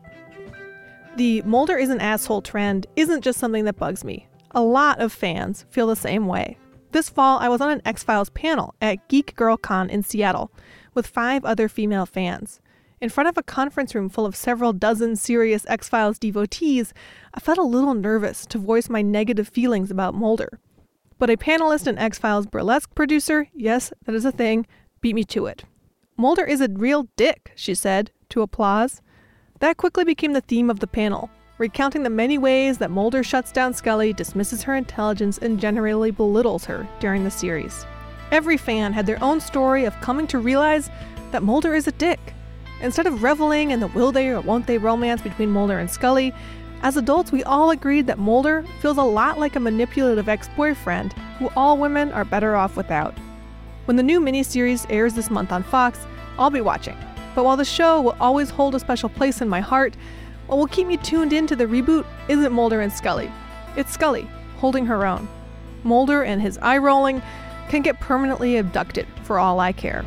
The Mulder is an asshole trend isn't just something that bugs me. A lot of fans feel the same way. This fall, I was on an X Files panel at Geek Girl Con in Seattle with five other female fans. In front of a conference room full of several dozen serious X Files devotees, I felt a little nervous to voice my negative feelings about Mulder. But a panelist and X Files burlesque producer, yes, that is a thing, beat me to it. Mulder is a real dick, she said, to applause. That quickly became the theme of the panel, recounting the many ways that Mulder shuts down Scully, dismisses her intelligence, and generally belittles her during the series. Every fan had their own story of coming to realize that Mulder is a dick. Instead of reveling in the will they or won't they romance between Mulder and Scully, As adults, we all agreed that Mulder feels a lot like a manipulative ex boyfriend who all women are better off without. When the new miniseries airs this month on Fox, I'll be watching. But while the show will always hold a special place in my heart, what will keep me tuned into the reboot isn't Mulder and Scully. It's Scully, holding her own. Mulder and his eye rolling can get permanently abducted for all I care.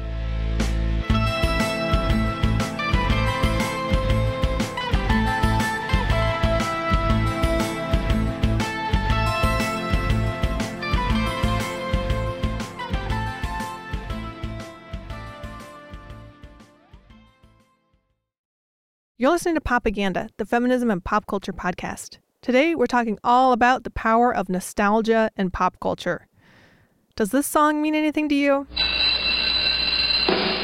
You're listening to Popaganda, the feminism and pop culture podcast. Today, we're talking all about the power of nostalgia and pop culture. Does this song mean anything to you?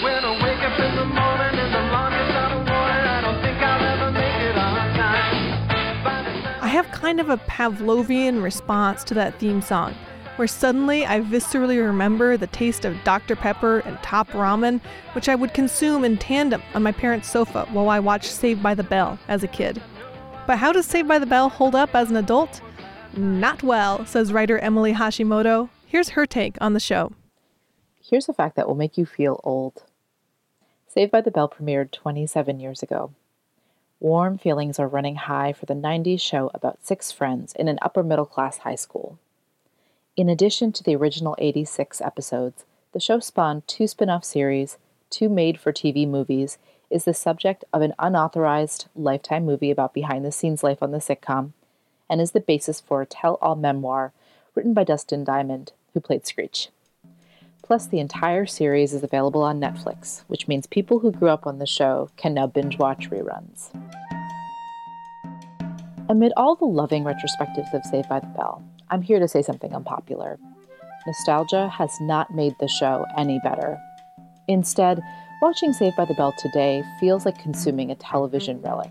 When I wake up in the morning and the longest out of water, I don't think I'll ever make it on time. By the time I have kind of a Pavlovian response to that theme song, where suddenly I viscerally remember the taste of Dr. Pepper and Top Ramen, which I would consume in tandem on my parents' sofa while I watched Saved by the Bell as a kid. But how does Saved by the Bell hold up as an adult? Not well, says writer Emily Hashimoto. Here's her take on the show. Here's a fact that will make you feel old. Saved by the Bell premiered 27 years ago. Warm feelings are running high for the 90s show about six friends in an upper middle class high school. In addition to the original 86 episodes, the show spawned two spin off series, two made for TV movies, is the subject of an unauthorized lifetime movie about behind the scenes life on the sitcom, and is the basis for a tell all memoir written by Dustin Diamond, who played Screech. Plus, the entire series is available on Netflix, which means people who grew up on the show can now binge watch reruns. Amid all the loving retrospectives of Saved by the Bell, I'm here to say something unpopular. Nostalgia has not made the show any better. Instead, watching Saved by the Bell today feels like consuming a television relic.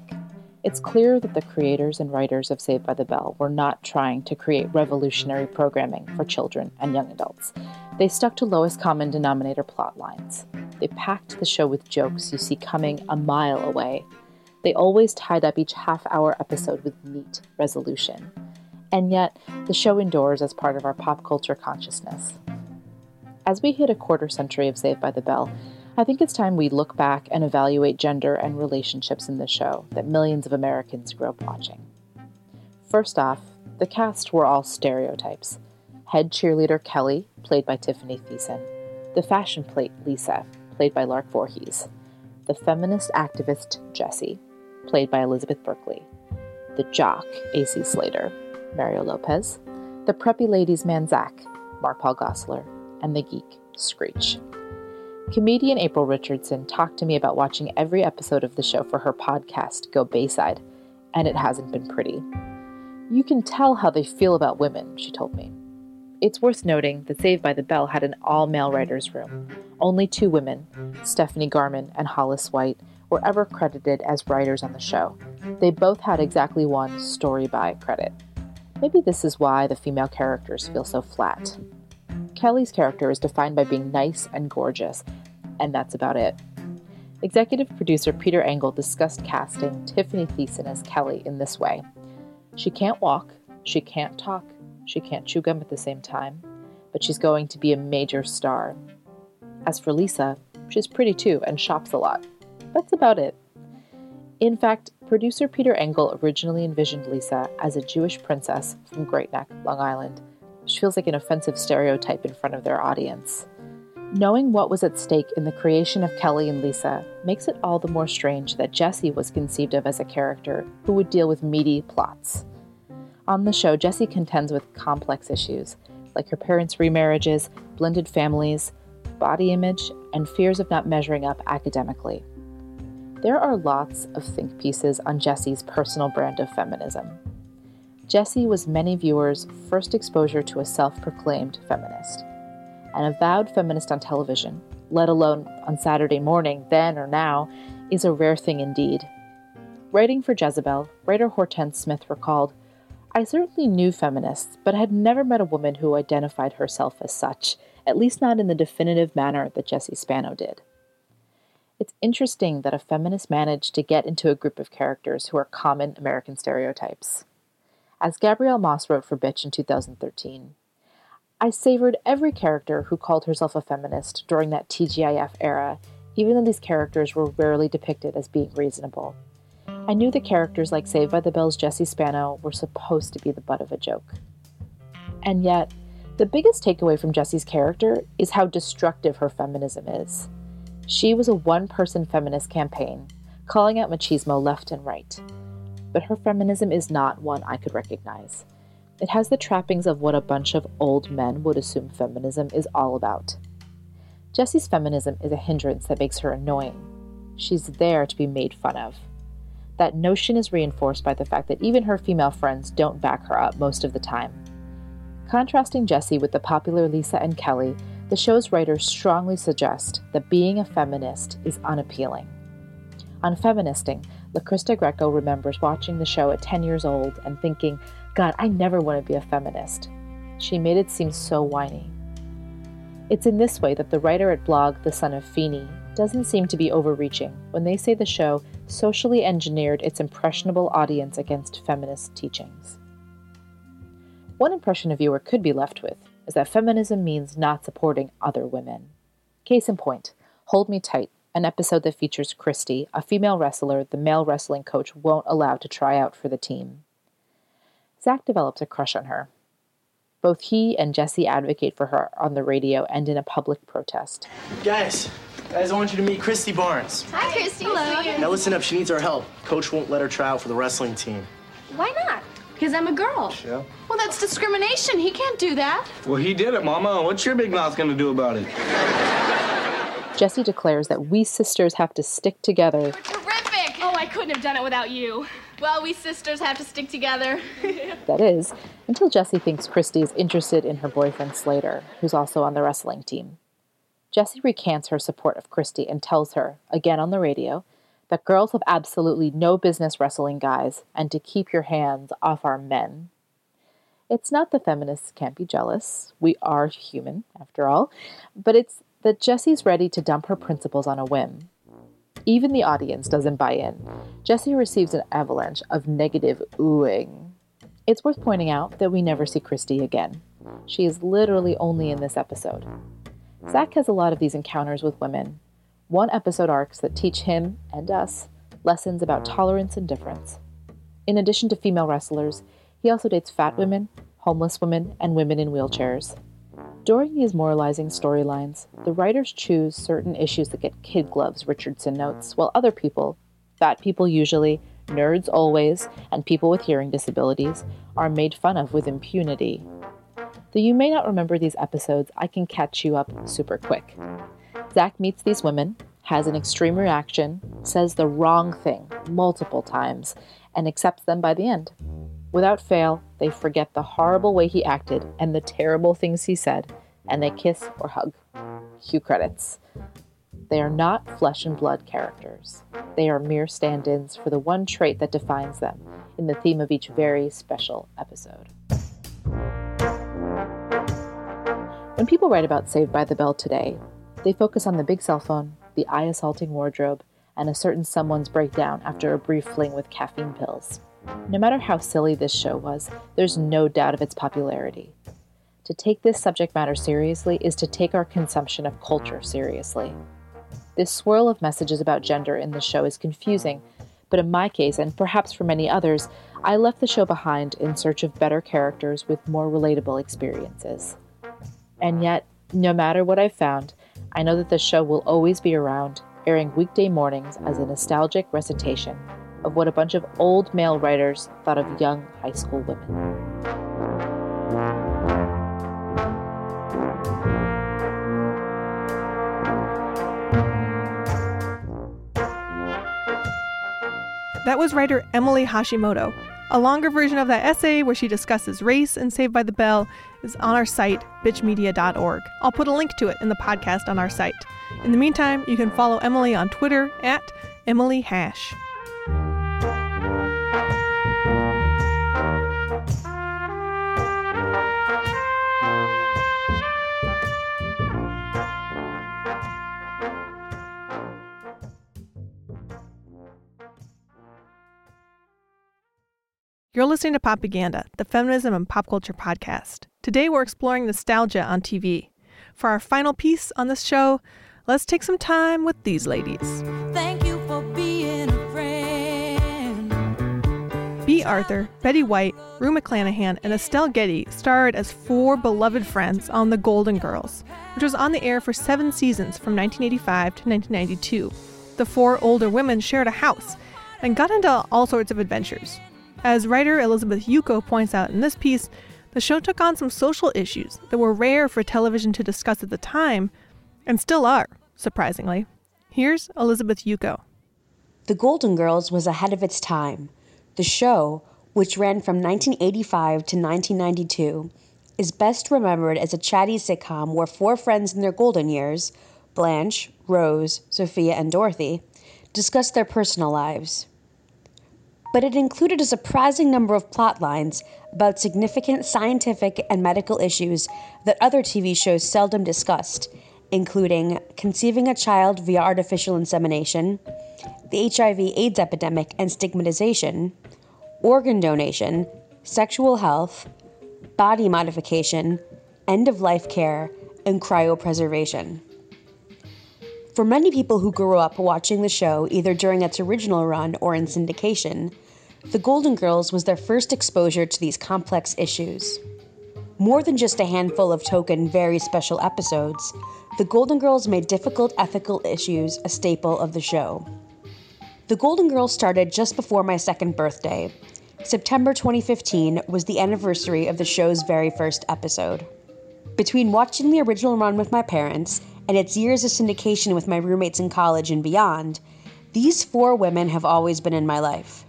It's clear that the creators and writers of Saved by the Bell were not trying to create revolutionary programming for children and young adults. They stuck to lowest common denominator plot lines. They packed the show with jokes you see coming a mile away. They always tied up each half hour episode with neat resolution. And yet, the show endures as part of our pop culture consciousness. As we hit a quarter century of Saved by the Bell, I think it's time we look back and evaluate gender and relationships in the show that millions of Americans grew up watching. First off, the cast were all stereotypes. Head cheerleader Kelly, played by Tiffani Thiessen, the fashion plate Lisa, played by Lark Voorhies, the feminist activist Jessie, played by Elizabeth Berkley, the jock AC Slater, Mario Lopez, the preppy ladies man Zach, Mark Paul Gosselaar, and the geek Screech. Comedian April Richardson talked to me about watching every episode of the show for her podcast, Go Bayside, and it hasn't been pretty. You can tell how they feel about women, she told me. It's worth noting that Saved by the Bell had an all male writer's room. Only two women, Stephanie Garman and Hollis White, were ever credited as writers on the show. They both had exactly one story by credit. Maybe this is why the female characters feel so flat. Kelly's character is defined by being nice and gorgeous, and that's about it. Executive producer Peter Engel discussed casting Tiffani Thiessen as Kelly in this way She can't walk, she can't talk, she can't chew gum at the same time, but she's going to be a major star. As for Lisa, she's pretty too and shops a lot. That's about it. In fact, producer Peter Engel originally envisioned Lisa as a Jewish princess from Great Neck, Long Island, which feels like an offensive stereotype in front of their audience. Knowing what was at stake in the creation of Kelly and Lisa makes it all the more strange that Jessie was conceived of as a character who would deal with meaty plots. On the show, Jessie contends with complex issues, like her parents' remarriages, blended families, body image, and fears of not measuring up academically. There are lots of think pieces on Jessie's personal brand of feminism. Jessie was many viewers' first exposure to a self proclaimed feminist. An avowed feminist on television, let alone on Saturday morning, then or now, is a rare thing indeed. Writing for Jezebel, writer Hortense Smith recalled I certainly knew feminists, but had never met a woman who identified herself as such, at least not in the definitive manner that Jessie Spano did. It's interesting that a feminist managed to get into a group of characters who are common American stereotypes. As Gabrielle Moss wrote for Bitch in 2013, I savored every character who called herself a feminist during that TGIF era, even though these characters were rarely depicted as being reasonable. I knew the characters like Saved by the Bell's Jessie Spano were supposed to be the butt of a joke. And yet, the biggest takeaway from Jessie's character is how destructive her feminism is. She was a one person feminist campaign, calling out machismo left and right. But her feminism is not one I could recognize. It has the trappings of what a bunch of old men would assume feminism is all about. Jessie's feminism is a hindrance that makes her annoying. She's there to be made fun of. That notion is reinforced by the fact that even her female friends don't back her up most of the time. Contrasting Jessie with the popular Lisa and Kelly, the show's writers strongly suggest that being a feminist is unappealing. On Feministing, LaCrista Greco remembers watching the show at 10 years old and thinking, God, I never want to be a feminist. She made it seem so whiny. It's in this way that the writer at blog The Son of Feeney doesn't seem to be overreaching when they say the show socially engineered its impressionable audience against feminist teachings. One impression a viewer could be left with is that feminism means not supporting other women. Case in point, Hold Me Tight, an episode that features Christy, a female wrestler the male wrestling coach won't allow to try out for the team. Zach develops a crush on her. Both he and Jessie advocate for her on the radio and in a public protest. Guys, guys, I want you to meet Christy Barnes. Hi, Christy. Hello. Now listen up, she needs our help. Coach won't let her try out for the wrestling team. Why not? Because I'm a girl. Yeah. Well, that's discrimination. He can't do that. Well, he did it, Mama. What's your big mouth gonna do about it? Jessie declares that we sisters have to stick together Terrific. Oh, I couldn't have done it without you. Well, we sisters have to stick together. <laughs> that is, until Jessie thinks Christy is interested in her boyfriend Slater, who's also on the wrestling team. Jessie recants her support of Christy and tells her, again on the radio, that girls have absolutely no business wrestling guys and to keep your hands off our men. It's not that feminists can't be jealous. We are human, after all. But it's that Jessie's ready to dump her principles on a whim. Even the audience doesn't buy in. Jessie receives an avalanche of negative oohing. It's worth pointing out that we never see Christy again. She is literally only in this episode. Zach has a lot of these encounters with women. One episode arcs that teach him and us lessons about tolerance and difference. In addition to female wrestlers, he also dates fat women, homeless women, and women in wheelchairs. During these moralizing storylines, the writers choose certain issues that get kid gloves, Richardson notes, while other people, fat people usually, nerds always, and people with hearing disabilities, are made fun of with impunity. Though you may not remember these episodes, I can catch you up super quick. Zach meets these women, has an extreme reaction, says the wrong thing multiple times, and accepts them by the end. Without fail, they forget the horrible way he acted and the terrible things he said, and they kiss or hug. Cue credits. They are not flesh and blood characters. They are mere stand ins for the one trait that defines them in the theme of each very special episode. When people write about Saved by the Bell today, they focus on the big cell phone, the eye assaulting wardrobe, and a certain someone's breakdown after a brief fling with caffeine pills. No matter how silly this show was, there's no doubt of its popularity. To take this subject matter seriously is to take our consumption of culture seriously. This swirl of messages about gender in the show is confusing, but in my case, and perhaps for many others, I left the show behind in search of better characters with more relatable experiences. And yet, no matter what I've found, I know that the show will always be around, airing weekday mornings as a nostalgic recitation of what a bunch of old male writers thought of young high school women. That was writer Emily Hashimoto. A longer version of that essay, where she discusses race and Saved by the Bell, is on our site, bitchmedia.org. I'll put a link to it in the podcast on our site. In the meantime, you can follow Emily on Twitter at Emily Hash. You're listening to Popaganda, the feminism and pop culture podcast. Today we're exploring nostalgia on TV. For our final piece on this show, let's take some time with these ladies. Thank you for being a friend. Bea Arthur, Betty White, Rue McClanahan, and Estelle Getty starred as four beloved friends on The Golden Girls, which was on the air for seven seasons from 1985 to 1992. The four older women shared a house and got into all sorts of adventures. As writer Elizabeth Yuko points out in this piece, the show took on some social issues that were rare for television to discuss at the time, and still are, surprisingly. Here's Elizabeth Yuko. The Golden Girls was ahead of its time. The show, which ran from 1985 to 1992, is best remembered as a chatty sitcom where four friends in their golden years Blanche, Rose, Sophia, and Dorothy discussed their personal lives but it included a surprising number of plot lines about significant scientific and medical issues that other TV shows seldom discussed, including conceiving a child via artificial insemination, the HIV AIDS epidemic and stigmatization, organ donation, sexual health, body modification, end of life care, and cryopreservation. For many people who grew up watching the show either during its original run or in syndication, The Golden Girls was their first exposure to these complex issues. More than just a handful of token, very special episodes, The Golden Girls made difficult ethical issues a staple of the show. The Golden Girls started just before my second birthday. September 2015 was the anniversary of the show's very first episode. Between watching the original run with my parents and its years of syndication with my roommates in college and beyond, these four women have always been in my life.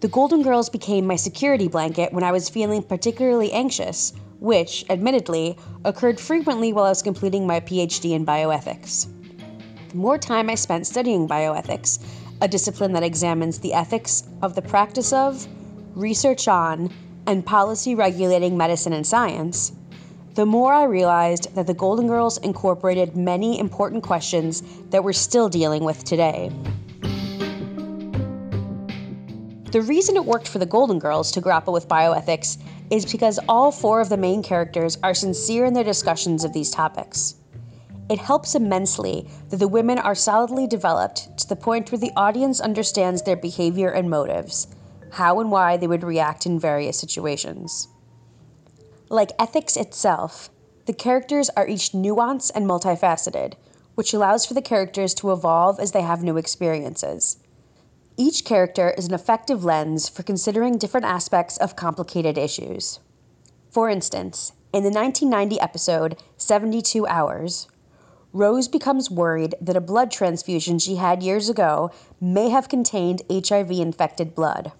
The Golden Girls became my security blanket when I was feeling particularly anxious, which, admittedly, occurred frequently while I was completing my PhD in bioethics. The more time I spent studying bioethics, a discipline that examines the ethics of the practice of, research on, and policy regulating medicine and science, the more I realized that the Golden Girls incorporated many important questions that we're still dealing with today. The reason it worked for the Golden Girls to grapple with bioethics is because all four of the main characters are sincere in their discussions of these topics. It helps immensely that the women are solidly developed to the point where the audience understands their behavior and motives, how and why they would react in various situations. Like ethics itself, the characters are each nuanced and multifaceted, which allows for the characters to evolve as they have new experiences. Each character is an effective lens for considering different aspects of complicated issues. For instance, in the 1990 episode 72 Hours, Rose becomes worried that a blood transfusion she had years ago may have contained HIV infected blood.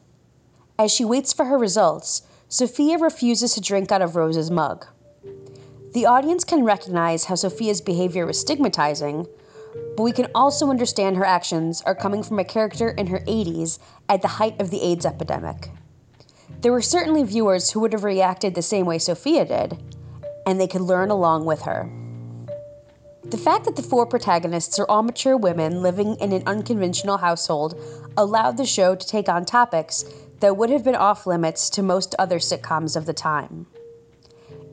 As she waits for her results, Sophia refuses to drink out of Rose's mug. The audience can recognize how Sophia's behavior was stigmatizing, but we can also understand her actions are coming from a character in her 80s at the height of the AIDS epidemic. There were certainly viewers who would have reacted the same way Sophia did, and they could learn along with her. The fact that the four protagonists are all mature women living in an unconventional household allowed the show to take on topics that would have been off limits to most other sitcoms of the time.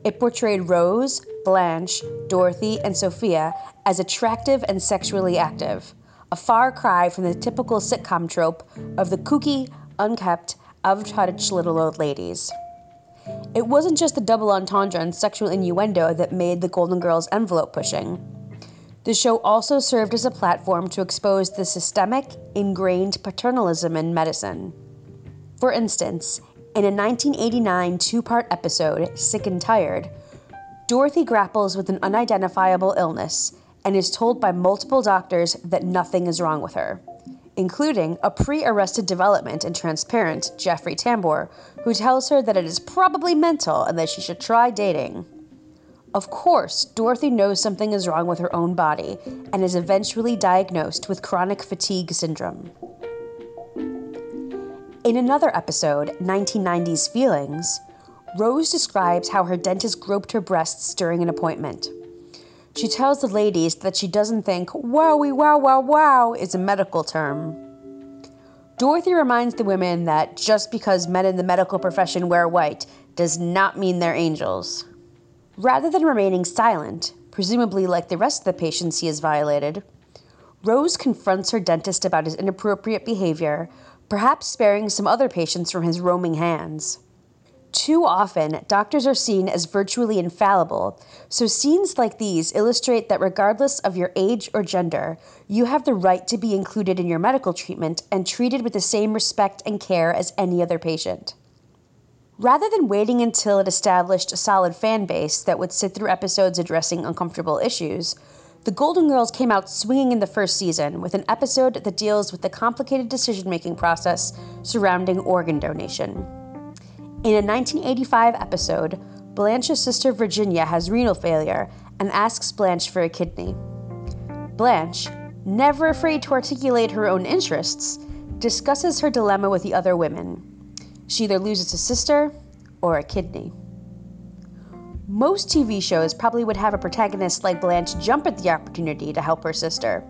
It portrayed Rose, Blanche, Dorothy, and Sophia as attractive and sexually active, a far cry from the typical sitcom trope of the kooky, unkept, out of touch little old ladies. It wasn't just the double entendre and sexual innuendo that made the Golden Girls envelope pushing. The show also served as a platform to expose the systemic, ingrained paternalism in medicine. For instance, in a 1989 two part episode, Sick and Tired, Dorothy grapples with an unidentifiable illness and is told by multiple doctors that nothing is wrong with her, including a pre arrested development and transparent Jeffrey Tambor, who tells her that it is probably mental and that she should try dating. Of course, Dorothy knows something is wrong with her own body and is eventually diagnosed with chronic fatigue syndrome. In another episode, 1990's Feelings, Rose describes how her dentist groped her breasts during an appointment. She tells the ladies that she doesn't think wowie wow wow wow is a medical term. Dorothy reminds the women that just because men in the medical profession wear white does not mean they're angels. Rather than remaining silent, presumably like the rest of the patients he has violated, Rose confronts her dentist about his inappropriate behavior, perhaps sparing some other patients from his roaming hands. Too often, doctors are seen as virtually infallible, so scenes like these illustrate that regardless of your age or gender, you have the right to be included in your medical treatment and treated with the same respect and care as any other patient. Rather than waiting until it established a solid fan base that would sit through episodes addressing uncomfortable issues, the Golden Girls came out swinging in the first season with an episode that deals with the complicated decision making process surrounding organ donation. In a 1985 episode, Blanche's sister Virginia has renal failure and asks Blanche for a kidney. Blanche, never afraid to articulate her own interests, discusses her dilemma with the other women. She either loses a sister or a kidney. Most TV shows probably would have a protagonist like Blanche jump at the opportunity to help her sister.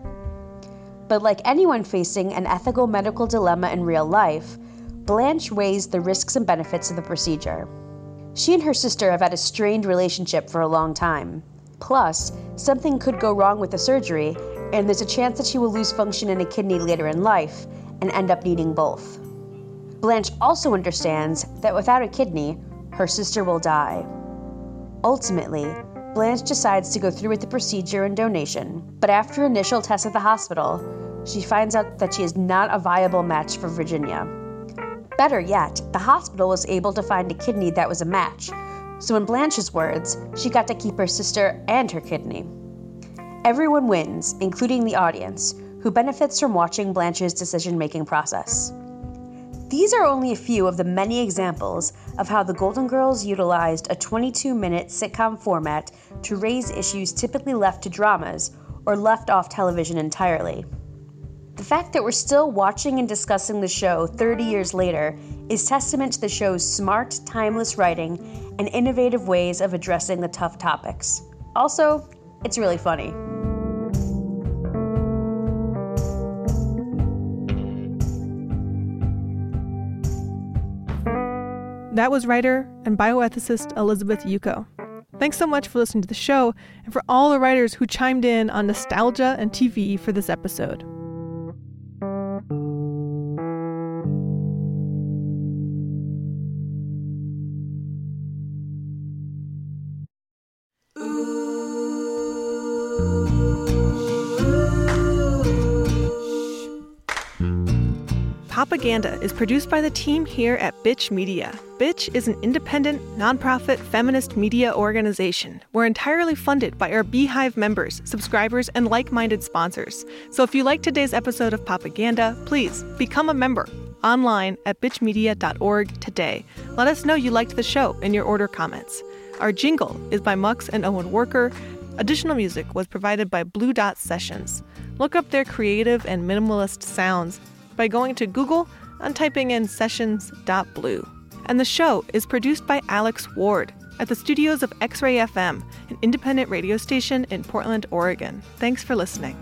But like anyone facing an ethical medical dilemma in real life, Blanche weighs the risks and benefits of the procedure. She and her sister have had a strained relationship for a long time. Plus, something could go wrong with the surgery, and there's a chance that she will lose function in a kidney later in life and end up needing both. Blanche also understands that without a kidney, her sister will die. Ultimately, Blanche decides to go through with the procedure and donation, but after initial tests at the hospital, she finds out that she is not a viable match for Virginia. Better yet, the hospital was able to find a kidney that was a match, so in Blanche's words, she got to keep her sister and her kidney. Everyone wins, including the audience, who benefits from watching Blanche's decision making process. These are only a few of the many examples of how the Golden Girls utilized a 22 minute sitcom format to raise issues typically left to dramas or left off television entirely. The fact that we're still watching and discussing the show 30 years later is testament to the show's smart, timeless writing and innovative ways of addressing the tough topics. Also, it's really funny. That was writer and bioethicist Elizabeth Yuko. Thanks so much for listening to the show and for all the writers who chimed in on nostalgia and TV for this episode. Popaganda is produced by the team here at Bitch Media. Bitch is an independent, nonprofit feminist media organization. We're entirely funded by our Beehive members, subscribers, and like minded sponsors. So if you like today's episode of Popaganda, please become a member online at bitchmedia.org today. Let us know you liked the show in your order comments. Our jingle is by Mux and Owen Worker. Additional music was provided by Blue Dot Sessions. Look up their creative and minimalist sounds by going to Google and typing in sessions.blue. And the show is produced by Alex Ward at the studios of X Ray FM, an independent radio station in Portland, Oregon. Thanks for listening.